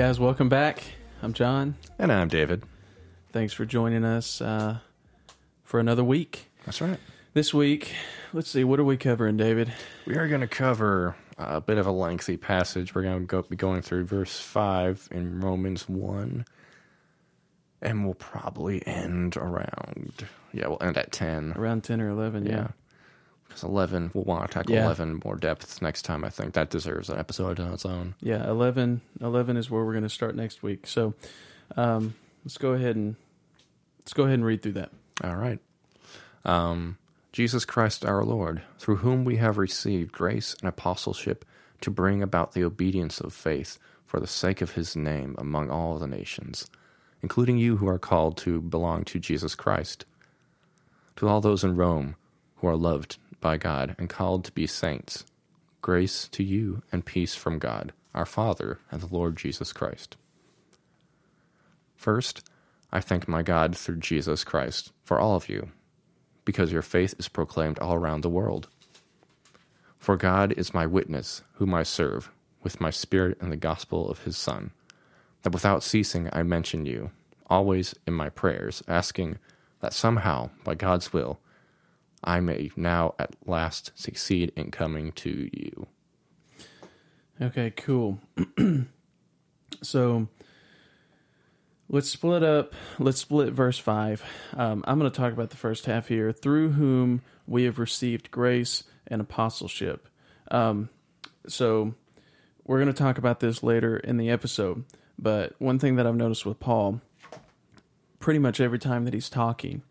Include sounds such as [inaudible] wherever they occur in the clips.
Guys, welcome back. I'm John. And I'm David. Thanks for joining us uh, for another week. That's right. This week, let's see, what are we covering, David? We are going to cover a bit of a lengthy passage. We're going to go, be going through verse 5 in Romans 1. And we'll probably end around, yeah, we'll end at 10. Around 10 or 11, yeah. Because 11, we'll want to tackle Yeah. 11 more depth next time. I think that deserves an episode on its own. Yeah, 11, 11 is where we're going to start next week. So um, let's go ahead and let's go ahead and read through that. All right. Um, Jesus Christ our Lord, through whom we have received grace and apostleship to bring about the obedience of faith for the sake of his name among all the nations, including you who are called to belong to Jesus Christ. To all those in Rome who are loved by God and called to be saints, grace to you and peace from God, our Father, and the Lord Jesus Christ. First, I thank my God through Jesus Christ for all of you, because your faith is proclaimed all around the world. For God is my witness, whom I serve, with my spirit and the gospel of his Son, that without ceasing I mention you, always in my prayers, asking that somehow, by God's will, I may now at last succeed in coming to you. Okay, cool. [clears throat] so let's split up. Let's split verse 5. Um, I'm going to talk about the first half here. Through whom we have received grace and apostleship. Um, so we're going to talk about this later in the episode. But one thing that I've noticed with Paul, pretty much every time that he's talking,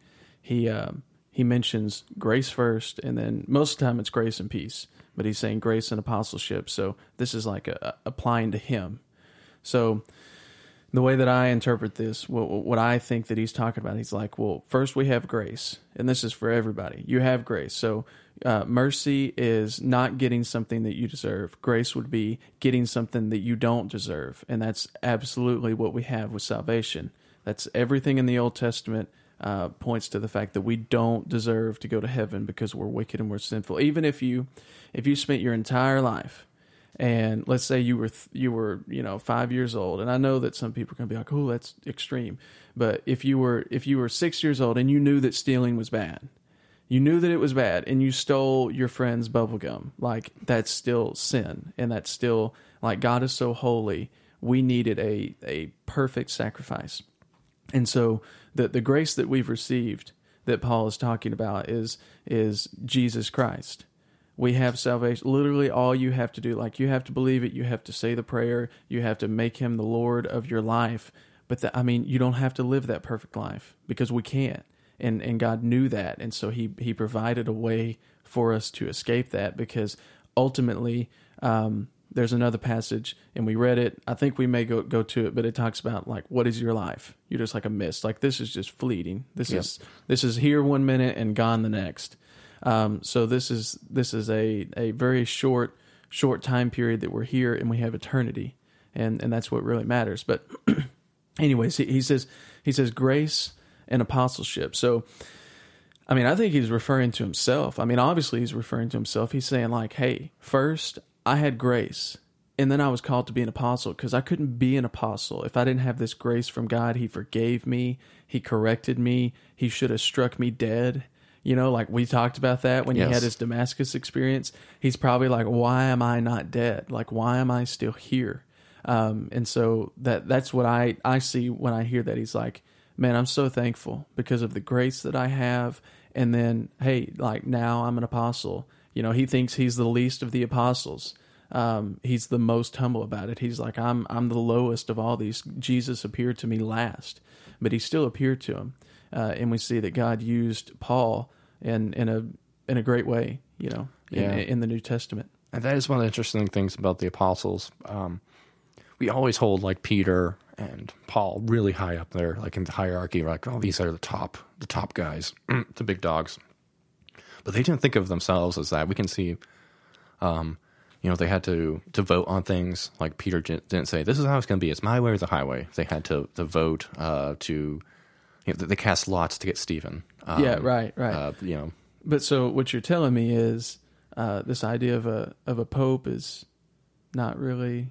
he um, he mentions grace first, and then most of the time it's grace and peace. But he's saying grace and apostleship, so this is like a, a- applying to him. So the way that I interpret this, what, what I think that he's talking about, he's like, well, first we have grace, and this is for everybody. You have grace. So uh, mercy is not getting something that you deserve. Grace would be getting something that you don't deserve, and that's absolutely what we have with salvation. That's everything in the Old Testament uh, points to the fact that we don't deserve to go to heaven because we're wicked and we're sinful. Even if you, if you spent your entire life and let's say you were th- you were you know five years old and i know that some people to be like oh that's extreme but if you were if you were six years old and you knew that stealing was bad you knew that it was bad and you stole your friend's bubble gum like that's still sin and that's still like god is so holy we needed a a perfect sacrifice and so the the grace that we've received that Paul is talking about is is Jesus Christ. We have salvation. Literally all you have to do like you have to believe it, you have to say the prayer, you have to make him the lord of your life. But the, I mean, you don't have to live that perfect life because we can't. And and God knew that and so he he provided a way for us to escape that because ultimately um there's another passage and we read it. I think we may go, go to it but it talks about like what is your life? You're just like a mist. Like this is just fleeting. This Yep. is this is here one minute and gone the next. Um, so this is this is a, a very short short time period that we're here and we have eternity. And and that's what really matters. But [clears throat] anyways he, he says he says grace and apostleship. So I mean, I think he's referring to himself. I mean, obviously he's referring to himself. He's saying like, "Hey, first I had grace, and then I was called to be an apostle because I couldn't be an apostle if I didn't have this grace from God. He forgave me, he corrected me, he should have struck me dead." You know, like we talked about that when he had his Damascus experience. He's probably like, "Why am I not dead? Like, why am I still here?" Um, and so that that's what I I see when I hear that. He's like, man, I'm so thankful because of the grace that I have. And then, hey, like now I'm an apostle. You know, he thinks he's the least of the apostles. Um, he's the most humble about it. He's like, I'm I'm the lowest of all these. Jesus appeared to me last, but he still appeared to him. Uh, and we see that God used Paul in in a in a great way. You know, in, Yeah. in the New Testament. And that is one of the interesting things about the apostles. Um, we always hold like Peter and Paul really high up there, like in the hierarchy. We're like, oh, these are the top, the top guys, [clears throat] the big dogs. But they didn't think of themselves as that. We can see, um, you know, they had to to vote on things. Like Peter didn't say, "This is how it's going to be. It's my way or the highway." They had to to vote uh, to. You know, they cast lots to get Stephen. Um, yeah, right, right. Uh, you know, But so what you're telling me is uh, this idea of a of a pope is not really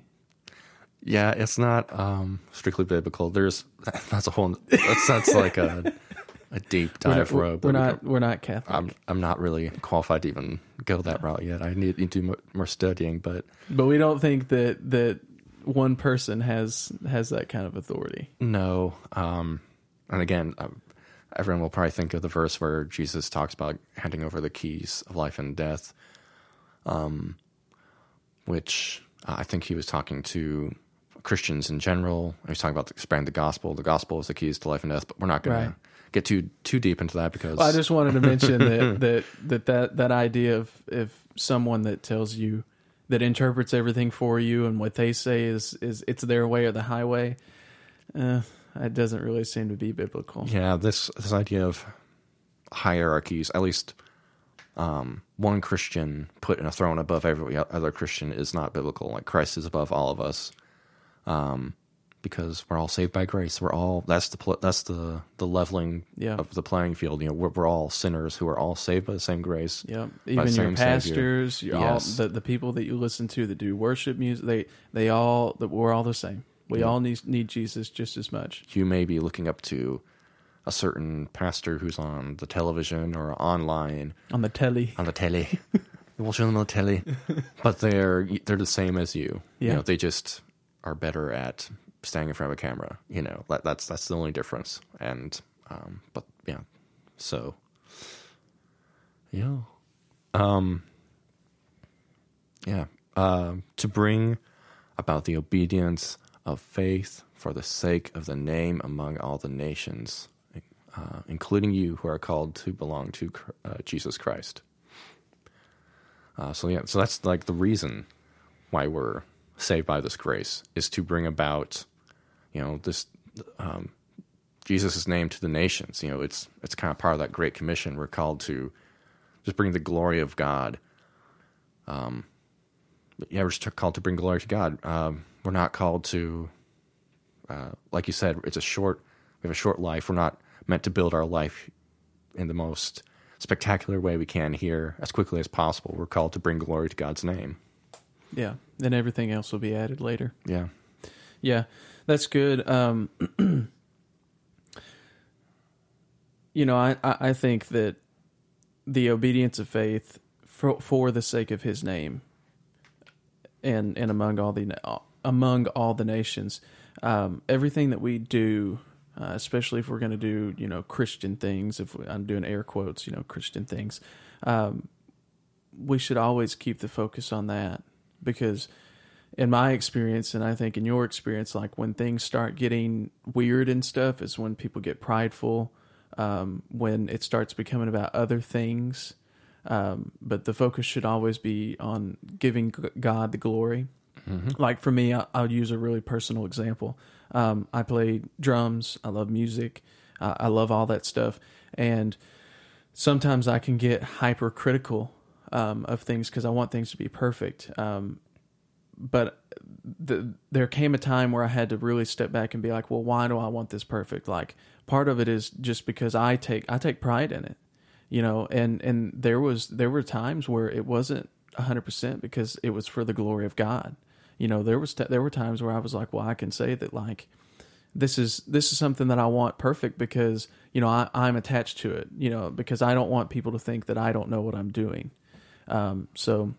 Yeah, it's not um, strictly biblical. There's [laughs] that's a whole that's that's like a a deep We're dive we're but we not we're not Catholic, I'm I'm not really qualified to even go that route yet. I need to do mo- more studying, but but we don't think that that one person has has that kind of authority. no. Um, and again, um, everyone will probably think of the verse where Jesus talks about handing over the keys of life and death, um, which uh, I think he was talking to Christians in general. He was talking about expanding the gospel. The gospel is the keys to life and death, but we're not going Right. to get too too deep into that because Well, I just wanted to mention that [laughs] that that that that idea of if someone that tells you that interprets everything for you and what they say is is it's their way or the highway, uh, it doesn't really seem to be biblical. Yeah, this this idea of hierarchies, at least um, one Christian put in a throne above every other Christian, is not biblical. Like Christ is above all of us, um, because we're all saved by grace. We're all that's the that's the the leveling Yeah. of the playing field. You know, we're, we're all sinners who are all saved by the same grace. By Even your pastors, your Yes. all the, the people that you listen to that do worship music, they they all that we're all the same. We Yeah. all need need Jesus just as much. You may be looking up to a certain pastor who's on the television or online On the telly. on the telly. you watch them on the telly, [laughs] but they're they're the same as you. Yeah. You know, they just are better at standing in front of a camera. You know, that, that's that's the only difference. And um, but yeah, so yeah, um, yeah, um, to bring about the obedience of faith for the sake of the name among all the nations, uh, including you who are called to belong to uh, Jesus Christ. Uh, so yeah, so that's like the reason why we're saved by this grace is to bring about, you know, this um, Jesus' name to the nations. You know, it's it's kind of part of that Great Commission. We're called to just bring the glory of God. Um, yeah, we're just called to bring glory to God. Um, we're not called to, uh, like you said, it's a short. We have a short life. We're not meant to build our life in the most spectacular way we can here as quickly as possible. We're called to bring glory to God's name. Yeah. Then everything else will be added later. Yeah. Yeah, that's good. Um, [clears throat] you know, I, I think that the obedience of faith for, for the sake of His name, and and among all the among all the nations, um, everything that we do, uh, especially if we're going to do you know Christian things, if we, I'm doing air quotes, you know Christian things, um, we should always keep the focus on that because in my experience and i think in your experience like when things start getting weird and stuff is when people get prideful um, when it starts becoming about other things. Um, but the focus should always be on giving god the glory. Like for me I, i'll use a really personal example. Um, i play drums i love music uh, i love all that stuff. And sometimes i can get hypercritical um, of things because i want things to be perfect um, but the, there came a time where I had to really step back and be like, well, why do I want this perfect? Like part of it is just because I take I take pride in it, you know. And and there was there were times where it wasn't hundred percent because it was for the glory of God. You know, there was t- there were times where I was like, well, I can say that like this is this is something that I want perfect because you know I, I'm attached to it. You know, because I don't want people to think that I don't know what I'm doing. Um, so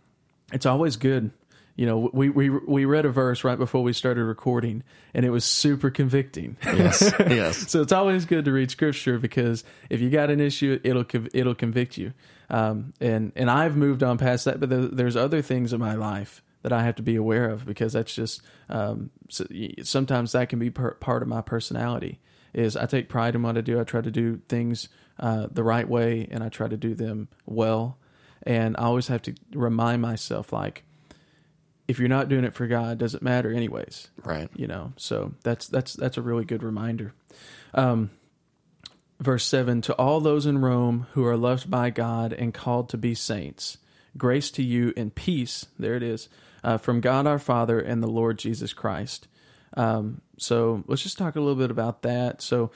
it's always good. You know, we, we we read a verse right before we started recording, and it was super convicting. Yes. [laughs] yes. so it's always good to read scripture because if you got an issue, it'll it'll convict you. Um, and and I've moved on past that, but there's other things in my life that I have to be aware of because that's just um, so, sometimes that can be per- part of my personality. Is I take pride in what I do. I try to do things uh, the right way, and I try to do them well. And I always have to remind myself, like, if you're not doing it for God, does it matter anyways? Right. you know so that's that's that's a really good reminder um verse 7 to all those in rome who are loved by god and called to be saints grace to you and peace there it is uh, from god our father and the lord jesus christ um, so let's just talk a little bit about that so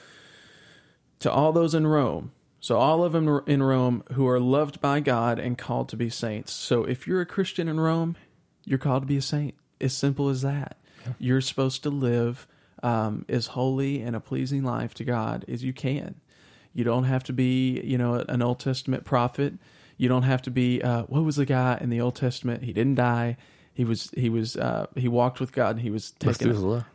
to all those in rome so all of them in rome who are loved by god and called to be saints so if you're a christian in rome you're called to be a saint as simple as that You're supposed to live um, as holy and a pleasing life to God as you can. You don't have to be, you know, an Old Testament prophet. You don't have to be. Uh, what was the guy in the Old Testament? He didn't die. He was. He was. Uh, he walked with God. and He was taken.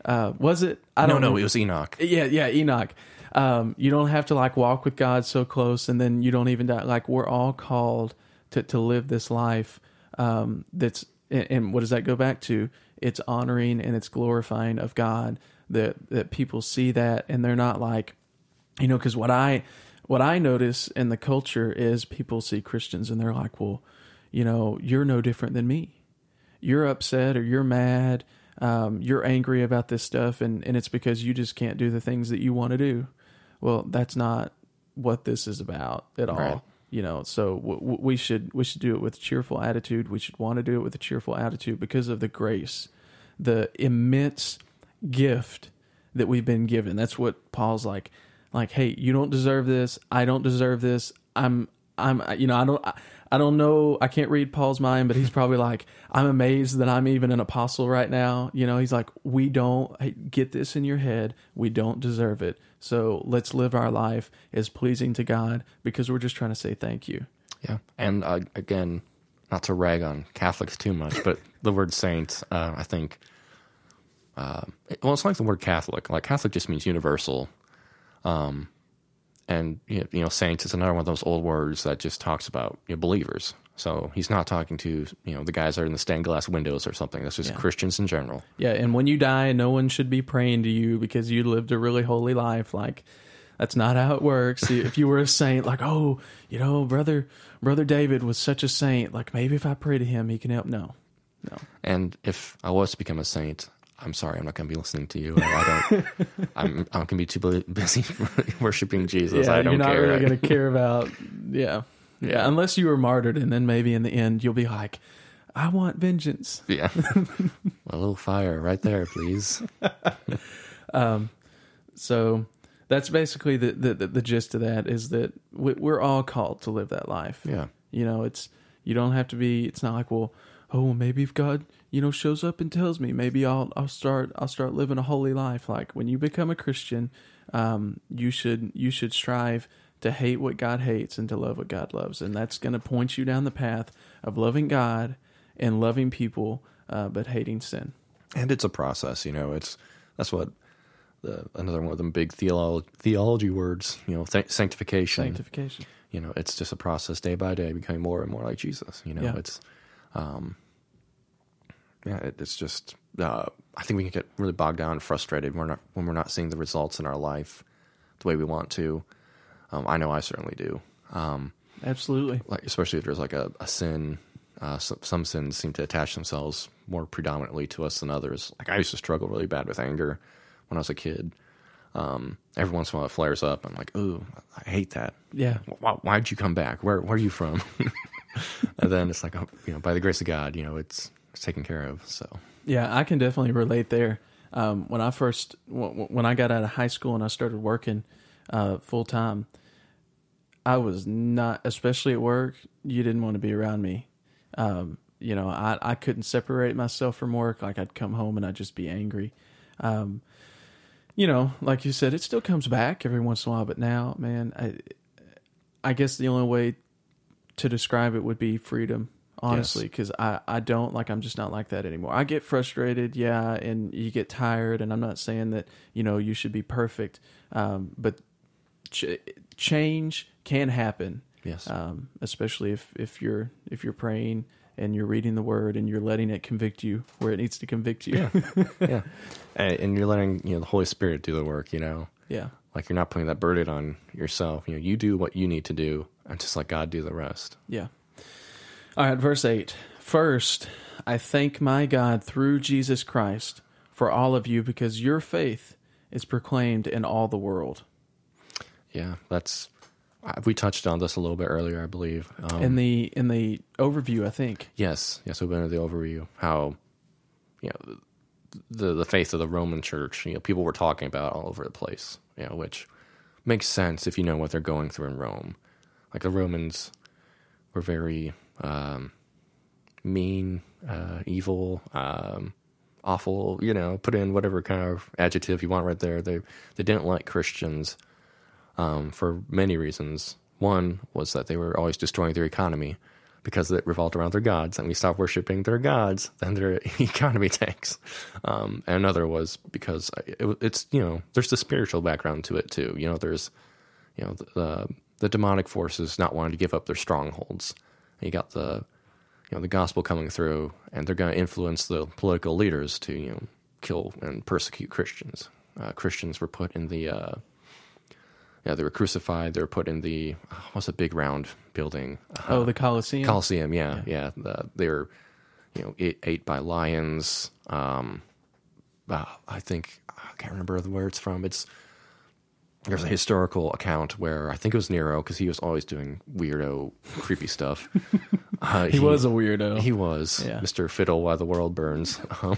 Uh, was it? I No, don't no, know. it was Enoch. Yeah, yeah, Enoch. Um, you don't have to like walk with God so close, and then you don't even die. Like we're all called to to live this life. Um, that's and, and what does that go back to? It's honoring and it's glorifying of God. That that people see that, and they're not like, you know, because what I what I notice in the culture is people see Christians and they're like, well, you know, you're no different than me you're upset or you're mad, um, you're angry about this stuff, and, and it's because you just can't do the things that you want to do. Well, that's not what this is about at all. Right. You know, so w- w- we should we should do it with a cheerful attitude. We should want to do it with a cheerful attitude because of the grace, the immense gift that we've been given. That's what Paul's like. Like, hey, you don't deserve this. I don't deserve this. I'm, I'm, you know, I don't, I, I don't know. I can't read Paul's mind, but he's probably like, I'm amazed that I'm even an apostle right now. You know, he's like, we don't get this in your head. We don't deserve it. So let's live our life as pleasing to God because we're just trying to say thank you. Yeah, and uh, again, not to rag on Catholics too much, but the word saint, uh, I think, uh, well, it's like the word Catholic. Like Catholic just means universal, um, and you know, saints is another one of those old words that just talks about you know, believers. So he's not talking to you know the guys that are in the stained glass windows or something. That's just Yeah. Christians in general. Yeah, and when you die, no one should be praying to you because you lived a really holy life. Like that's not how it works. [laughs] if you were a saint, like oh, you know, brother, brother David was such a saint. Like maybe if I pray to him, he can help. No, no. And if I was to become a saint, I'm sorry, I'm not going to be listening to you. I don't. [laughs] I'm I'm going to be too busy [laughs] worshiping Jesus. Yeah, I don't you're not care. really going [laughs] to care about. Yeah, yeah. Unless you were martyred, and then maybe in the end you'll be like, I want vengeance. Yeah. a little fire right there, please. um, So that's basically the the, the, the gist of that is that we, we're all called to live that life. Yeah. You know, it's you don't have to be. It's not like well, oh, maybe if God you know shows up and tells me, maybe I'll I'll start I'll start living a holy life. Like when you become a Christian, um, you should you should strive to hate what God hates and to love what God loves, and that's going to point you down the path of loving God and loving people, uh, but hating sin. And it's a process, you know. It's that's what the, another one of them big theolo- theology words, you know, th- sanctification. Sanctification. you know, it's just a process day by day, becoming more and more like Jesus. You know, Yeah. it's, um, yeah, it, it's just. Uh, I think we can get really bogged down and frustrated when we're not when we're not seeing the results in our life the way we want to. Um, I know I certainly do. Um, Absolutely. like especially if there's like a, a sin. Uh, some, some sins seem to attach themselves more predominantly to us than others. Like I used to struggle really bad with anger when I was a kid. Um, every once in a while it flares up. I'm like, ooh, I hate that. Yeah. Why, why'd you come back? Where Where are you from? [laughs] [laughs] and then it's like, oh, you know, by the grace of God, you know, it's it's taken care of. So Yeah, I can definitely relate there. Um, when I first, w- when I got out of high school and I started working uh, full time, I was not, especially at work. You didn't want to be around me. Um, you know, I I couldn't separate myself from work. Like I'd come home and I'd just be angry. Um, you know, like you said, it still comes back every once in a while. But now, man, I I guess the only way to describe it would be freedom honestly because I, I don't like i'm just not like that anymore. I get frustrated yeah and you get tired and i'm not saying that you know you should be perfect um, but ch- change can happen yes, um, especially if, if you're if you're praying and you're reading the word and you're letting it convict you where it needs to convict you. Yeah, [laughs] yeah, and, and you're letting you know the Holy Spirit do the work. You know, yeah. Like you're not putting that burden on yourself. You know, you do what you need to do, and just let God do the rest. Yeah. All right, verse 8. First, I thank my God through Jesus Christ for all of you because your faith is proclaimed in all the world. Yeah, that's we touched on this a little bit earlier, I believe. Um, In the in the overview, I think. Yes, yes, we've been into the overview how you know the the faith of the Roman Church. You know, people were talking about all over the place. You know, which makes sense if you know what they're going through in Rome. Like the Romans were very um, mean, uh, evil. Um, awful. You know, put in whatever kind of adjective you want right there. They they didn't like Christians um, for many reasons. One was that they were always destroying their economy because it revolved around their gods, and we stop worshiping their gods, then their [laughs] economy tanks. Um, and another was because it, it's you know there's the spiritual background to it too. You know, there's you know the the demonic forces not wanting to give up their strongholds. And you got the you know the gospel coming through, and they're going to influence the political leaders to you know kill and persecute Christians. Uh, Christians were put in the uh, yeah they were crucified. They were put in the what's a big round building? oh, the Colosseum. Colosseum, yeah, yeah. The, they were, you know, ate, ate by lions. Um, uh, I think I can't remember where it's from. It's there's a historical account where I think it was Nero because he was always doing weirdo, creepy stuff. [laughs] Uh, he, was a weirdo. He was Yeah. Mr. Fiddle while the world burns. [laughs] Um,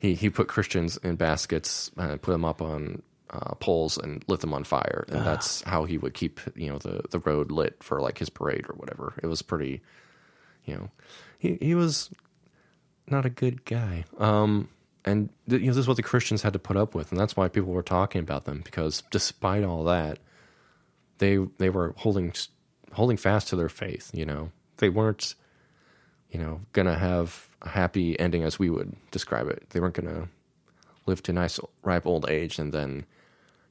he he put Christians in baskets and put them up on uh, poles and lit them on fire, and that's how he would keep you know the the road lit for like his parade or whatever. It was pretty, you know, he he was not a good guy. Um, and th- you know this is what the Christians had to put up with, and that's why people were talking about them because despite all that, they they were holding holding fast to their faith. You know, they weren't you know gonna have a happy ending as we would describe it. They weren't gonna live to a nice ripe old age and then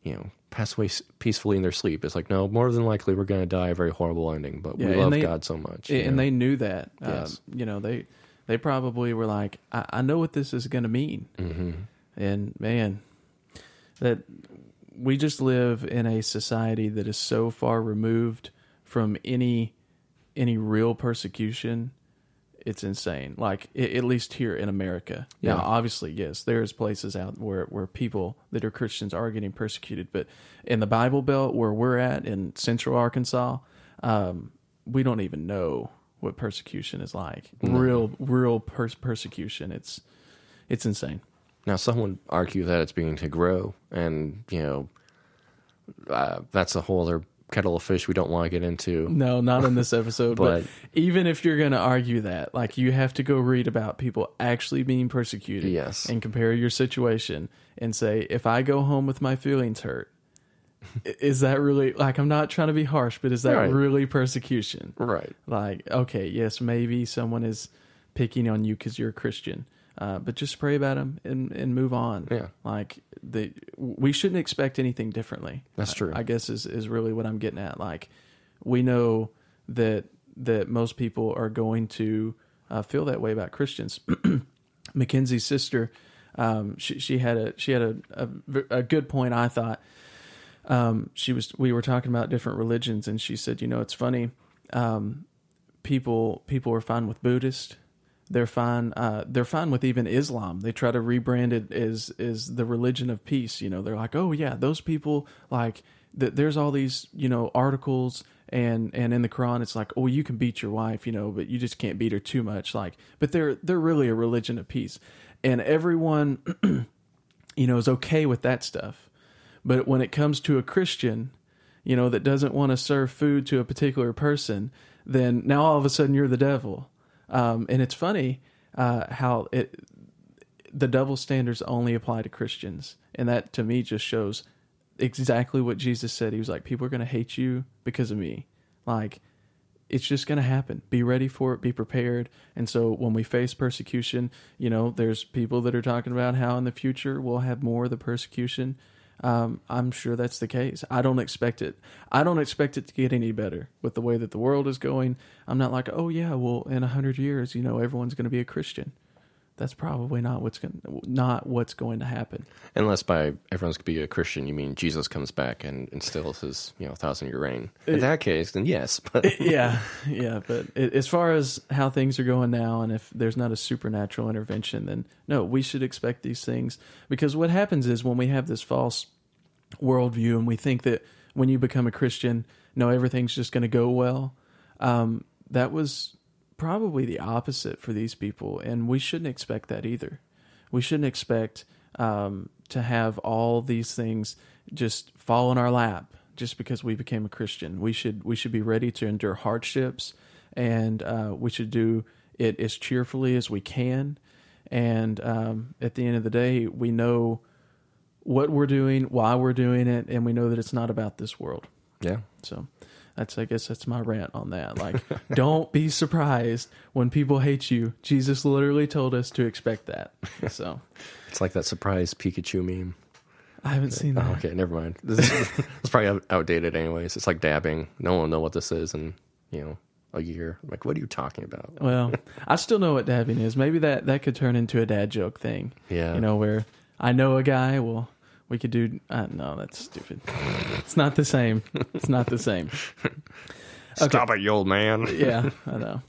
you know pass away peacefully in their sleep. It's like no, more than likely we're gonna die a very horrible ending. But Yeah, we love they- God so much, and they knew that. Yes. Um, you know, they they probably were like, I, I know what this is going to mean. Mhm. And man, that we just live in a society that is so far removed from any any real persecution. It's insane. Like at least here in America. Now, Yeah. obviously, yes, there's places out where where people that are Christians are getting persecuted, but in the Bible Belt where we're at in Central Arkansas, um, we don't even know what persecution is like. Real, real pers- persecution. It's it's insane. Now, some would argue that it's beginning to grow, and you know uh, that's a whole other kettle of fish we don't want to get into. No, not in this episode. but, But- even if you're going to argue that, like you have to go read about people actually being persecuted. Yes. And compare your situation and say, if I go home with my feelings hurt, is that really like I'm not trying to be harsh, but is that Right. really persecution? Right. Like, okay, yes, maybe someone is picking on you because you're a Christian, uh, but just pray about them and, and move on. Yeah. Like the we shouldn't expect anything differently. That's I- true. I, guess is is really what I'm getting at. Like we know that that most people are going to uh, feel that way about Christians. [clears throat] Mackenzie's sister, um, she she had a she had a, a a good point. I thought um, she was we were talking about different religions, and she said, you know, it's funny. Um, people people are fine with Buddhist. They're fine. Uh, they're fine with even Islam. They try to rebrand it as as the religion of peace. You know, they're like, oh yeah, those people like. Th- there's all these you know articles and and in the Quran it's like, oh, you can beat your wife, you know, but you just can't beat her too much. Like, but they're they're really a religion of peace, and everyone, [clears throat] you know, is okay with that stuff. But when it comes to a Christian, you know, that doesn't want to serve food to a particular person, then now all of a sudden you're the devil. Um, and it's funny uh, how it the double standards only apply to Christians, and that to me just shows exactly what Jesus said. He was like, "People are going to hate you because of me." Like, it's just going to happen. Be ready for it. Be prepared. And so when we face persecution, you know, there's people that are talking about how in the future we'll have more of the persecution. Um, I'm sure that's the case. I don't expect it. I don't expect it to get any better with the way that the world is going. I'm not like, oh yeah, well, in a hundred years, you know, everyone's going to be a Christian. That's probably not what's going not what's going to happen. Unless by everyone's gonna be a Christian, you mean Jesus comes back and instills his you know thousand year reign. In that case, then yes. [laughs] But [laughs] yeah, yeah. But it, as far as how things are going now, and if there's not a supernatural intervention, then no, we should expect these things because what happens is when we have this false worldview and we think that when you become a Christian, no, everything's just going to go well. Um, that was probably the opposite for these people, and we shouldn't expect that either. We shouldn't expect um, to have all these things just fall in our lap just because we became a Christian. We should we should be ready to endure hardships, and uh, we should do it as cheerfully as we can. and um, at the end of the day, we know what we're doing, why we're doing it, and we know that it's not about this world. Yeah. So that's I guess that's my rant on that. Like, [laughs] don't be surprised when people hate you. Jesus literally told us to expect that. [laughs] So It's like that surprise Pikachu meme. I haven't seen oh, that. Oh, okay, never mind. [laughs] This is, it's probably outdated, anyways. It's like dabbing. No one will know what this is in you know a year. I'm like, what are you talking about? Well, I still know what dabbing is. Maybe that that could turn into a dad joke thing. Yeah. You know, where I know a guy. Well, we could do. Uh, no, that's stupid. It's not the same. It's not the same. [laughs] Stop it, you old man. [laughs] yeah, I know.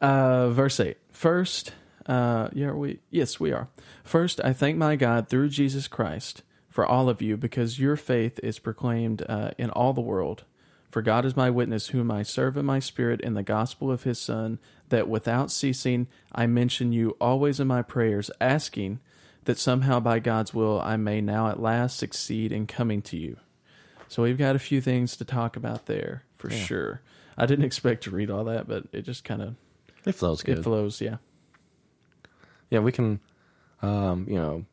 Uh, verse eight. First, uh, yeah, are we yes, we are. First, I thank my God through Jesus Christ for all of you, because your faith is proclaimed uh, in all the world. For God is my witness, whom I serve in my spirit in the gospel of His Son, that without ceasing I mention you always in my prayers, asking that somehow by God's will I may now at last succeed in coming to you. So we've got a few things to talk about there for Yeah. sure. I didn't expect to read all that, but it just kind of It flows good. it flows. Yeah, yeah, we can, um, you know,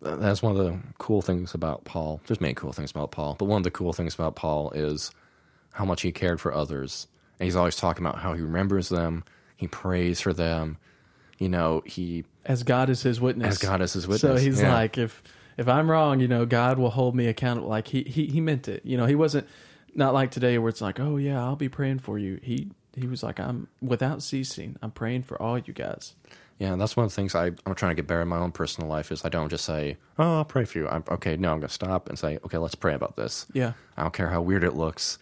that's one of the cool things about Paul. There's many cool things about Paul, but one of the cool things about Paul is how much he cared for others. And he's always talking about how he remembers them, he prays for them. You know, he as God is His witness. as God is his witness. So he's Yeah. like, if if I'm wrong, you know, God will hold me accountable. Like he he he meant it. You know, he wasn't not like today where it's like, oh yeah, I'll be praying for you. He he was like, I'm without ceasing. I'm praying for all you guys. Yeah, and that's one of the things I, I'm trying to get better in my own personal life is I don't just say, "Oh, I'll pray for you." I'm okay. No, I'm going to stop and say, "Okay, let's pray about this." Yeah, I don't care how weird it looks.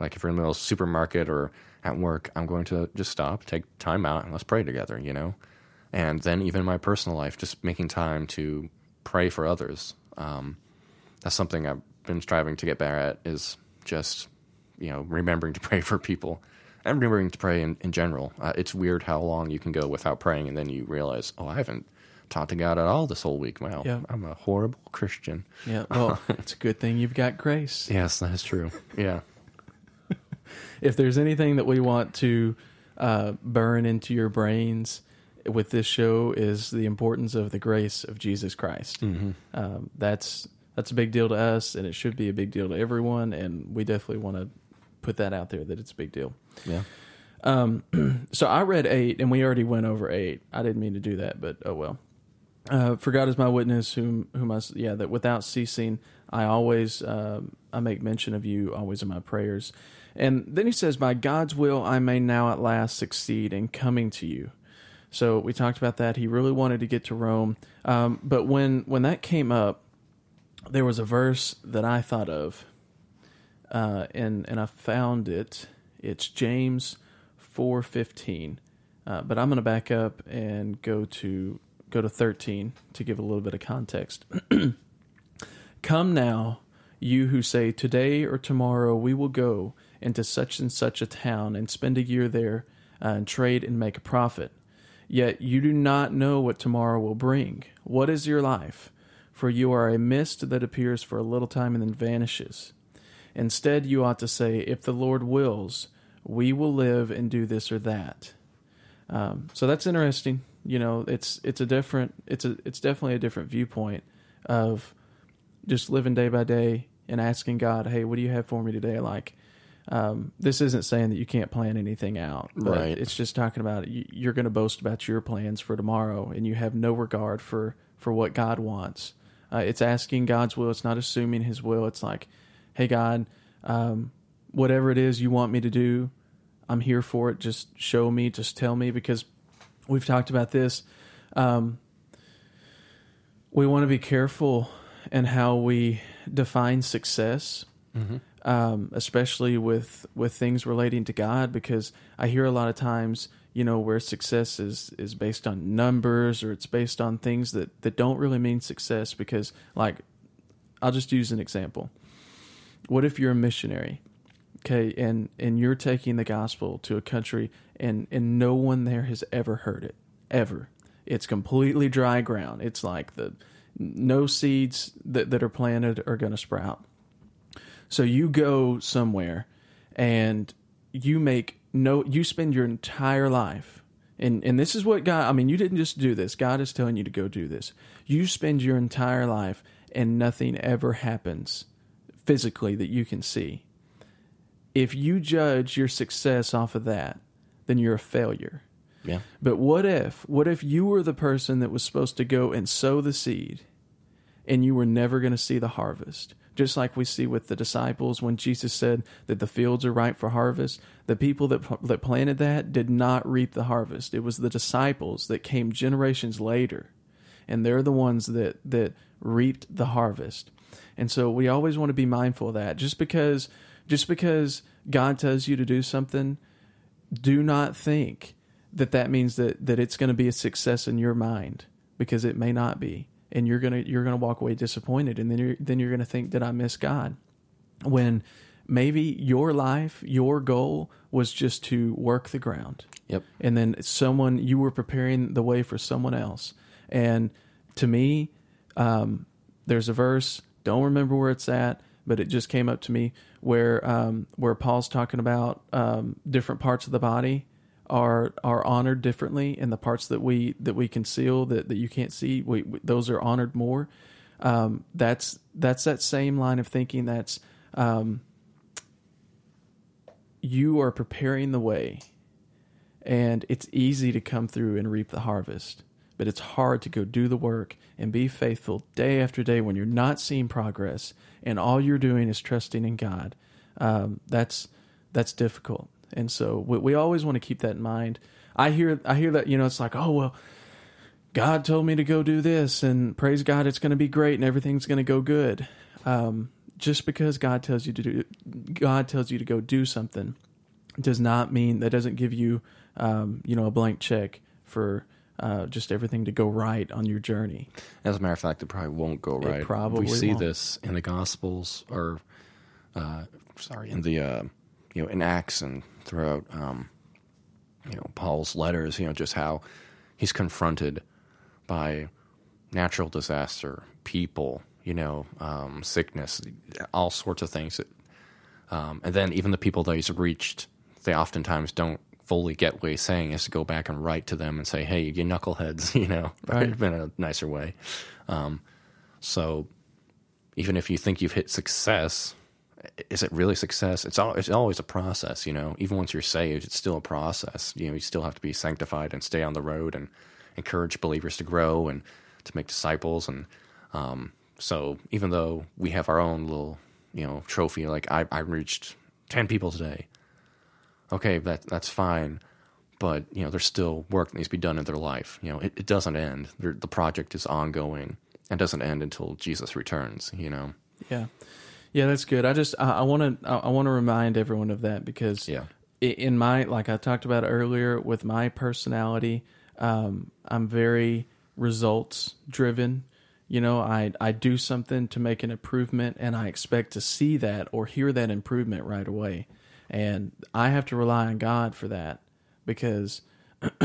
Like if we're in the middle of a supermarket or at work, I'm going to just stop, take time out, and let's pray together. You know, and then even in my personal life, just making time to pray for others. Um, that's something I've been striving to get better at. Is just you know remembering to [laughs] pray for people and remembering to pray in, in general. Uh, it's weird how long you can go without praying, and then you realize, oh, I haven't talked to God at all this whole week. Wow, Yeah. I'm a horrible Christian. yeah. Well, [laughs] it's a good thing you've got grace. Yes, that is true. Yeah. If there's anything that we want to uh, burn into your brains with this show is the importance of the grace of Jesus Christ. Um, that's that's a big deal to us, and it should be a big deal to everyone. And we definitely want to put that out there that it's a big deal. Yeah. Um, [clears throat] so I read eight, and we already went over eight. I didn't mean to do that, but oh well. Uh, for God is my witness, whom whom I yeah that without ceasing I always um, I make mention of you always in my prayers, and then he says, by God's will I may now at last succeed in coming to you. So we talked about that. He really wanted to get to Rome, um, but when when that came up, there was a verse that I thought of, uh, and and I found it. It's James four fifteen, uh, but I'm going to back up and go to go to thirteen to give a little bit of context. [clears throat] Come now, you who say today or tomorrow we will go into such and such a town and spend a year there uh, and trade and make a profit. Yet you do not know what tomorrow will bring. What is your life? For you are a mist that appears for a little time and then vanishes. Instead, you ought to say, If the Lord wills, we will live and do this or that. Um, so that's interesting. You know, it's it's a different it's a it's definitely a different viewpoint of just living day by day and asking God, "Hey, what do you have for me today?" Like, um, this isn't saying that you can't plan anything out, but Right. it's just talking about you- you're going to boast about your plans for tomorrow, and you have no regard for for what God wants. Uh, it's asking God's will. It's not assuming His will. It's like, "Hey, God, um, whatever it is you want me to do, I'm here for it. Just show me. Just tell me." Because we've talked about this. Um, we want to be careful in how we define success, um, especially with with things relating to God, because I hear a lot of times, you know, where success is is based on numbers or it's based on things that that don't really mean success. Because, like, I'll just use an example. What if you're a missionary? Okay, and and you're taking the gospel to a country and and no one there has ever heard it ever. It's completely dry ground. It's like the no seeds that that are planted are going to sprout. So you go somewhere and you make no you spend your entire life and and this is what God. I mean, you didn't just do this. God is telling you to go do this. You spend your entire life and nothing ever happens physically that you can see. If you judge your success off of that, then you're a failure. Yeah. But what if, what if you were the person that was supposed to go and sow the seed and you were never going to see the harvest? Just like we see with the disciples when Jesus said that the fields are ripe for harvest, the people that, that planted that did not reap the harvest. It was the disciples that came generations later, and they're the ones that, that reaped the harvest. And so we always want to be mindful of that. Just because, just because God tells you to do something, do not think that that means that that it's going to be a success in your mind because it may not be and you're going to you're to walk away disappointed. And then you're then you're going to think did I miss God. When maybe your life your goal was just to work the ground. Yep. and then someone you were preparing the way for someone else. And to me um, there's a verse don't remember where it's at but it just came up to me where um, where Paul's talking about um, different parts of the body are are honored differently and the parts that we that we conceal that, that you can't see. We, we, those are honored more. Um, that's that's that same line of thinking that's um, you are preparing the way. And it's easy to come through and reap the harvest but it's hard to go do the work and be faithful day after day when you're not seeing progress and all you're doing is trusting in god. Um, that's that's difficult and so we, we always want to keep that in mind i hear i hear that you know it's like oh well god told me to go do this and praise god it's going to be great and everything's going to go good um, just because god tells you to do god tells you to go do something does not mean that doesn't give you um, you know a blank check for uh, just everything to go right on your journey. As a matter of fact, it probably won't go right. probably we see won't. this in the Gospels, or uh, sorry, in the uh, you know in Acts and throughout um, you know Paul's letters. You know just how he's confronted by natural disaster, people, you know, um, sickness, all sorts of things. That, um, and then even the people that he's reached, they oftentimes don't fully get what he's saying. Is to go back and write to them and say, "Hey, you knuckleheads," [laughs] you know, Right. in a nicer way. Um, so even if you think you've hit success, is it really success? It's all, it's always a process, you know. Even once you're saved, it's still a process. You know, you still have to be sanctified and stay on the road and encourage believers to grow and to make disciples. And um, so, even though we have our own little, you know, trophy, like I, I reached ten people today. Okay, that that's fine, but you know, there's still work that needs to be done in their life. You know, it, it doesn't end. There- The project is ongoing and doesn't end until Jesus returns. You know. Yeah, yeah, that's good. I just I want to I want to remind everyone of that because Yeah. in my like I talked about earlier with my personality, um, I'm very results driven. You know, I I do something to make an improvement, and I expect to see that or hear that improvement right away, and I have to rely on God for that because [clears throat]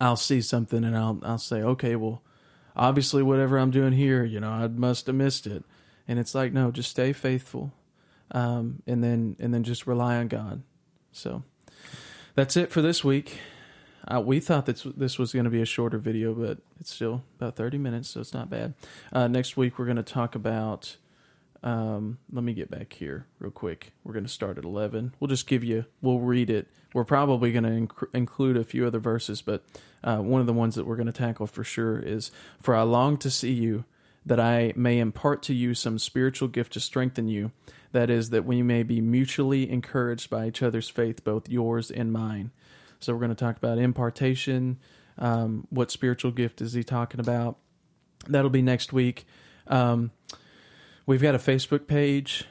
I'll see something and I'll I'll say, okay, well, obviously whatever I'm doing here, you know, I must have missed it, and it's like, no, just stay faithful, um, and then and then just rely on God. So that's it for this week. Uh, we thought that this was going to be a shorter video, but it's still about 30 minutes, so it's not bad. Uh, next week, we're going to talk about. Um, let me get back here real quick. We're going to start at 11. We'll just give you, we'll read it. We're probably going to inc- include a few other verses, but uh, one of the ones that we're going to tackle for sure is For I long to see you, that I may impart to you some spiritual gift to strengthen you. That is, that we may be mutually encouraged by each other's faith, both yours and mine. So we're going to talk about impartation. Um, what spiritual gift is he talking about? That'll be next week. Um, we've got a Facebook page.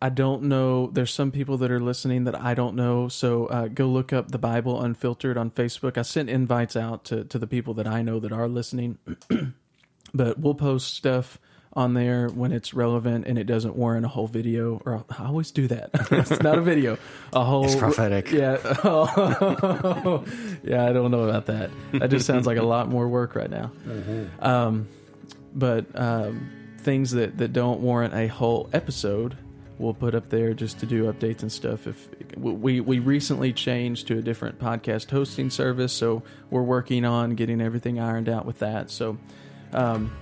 I don't know. There's some people that are listening that I don't know. So uh, go look up the Bible Unfiltered on Facebook. I sent invites out to, to the people that I know that are listening. [clears throat] but we'll post stuff on there when it's relevant and it doesn't warrant a whole video. Or I always do that. [laughs] it's not a video. A whole. It's prophetic. Yeah. [laughs] yeah. I don't know about that. That just sounds like a lot more work right now. Um, but um, things that, that don't warrant a whole episode, we'll put up there just to do updates and stuff. If we we recently changed to a different podcast hosting service, so we're working on getting everything ironed out with that. So. Um,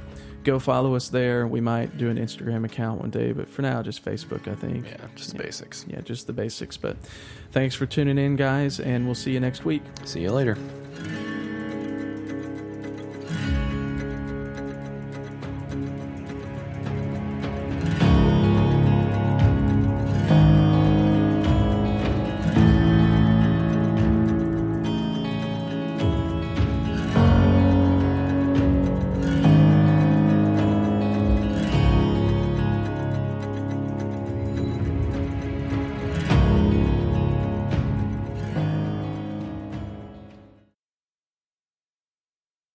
go follow us there. We might do an Instagram account one day, but for now, just Facebook, I think. Yeah, just the Yeah. basics. Yeah, just the basics. But thanks for tuning in, guys, and we'll see you next week. See you later.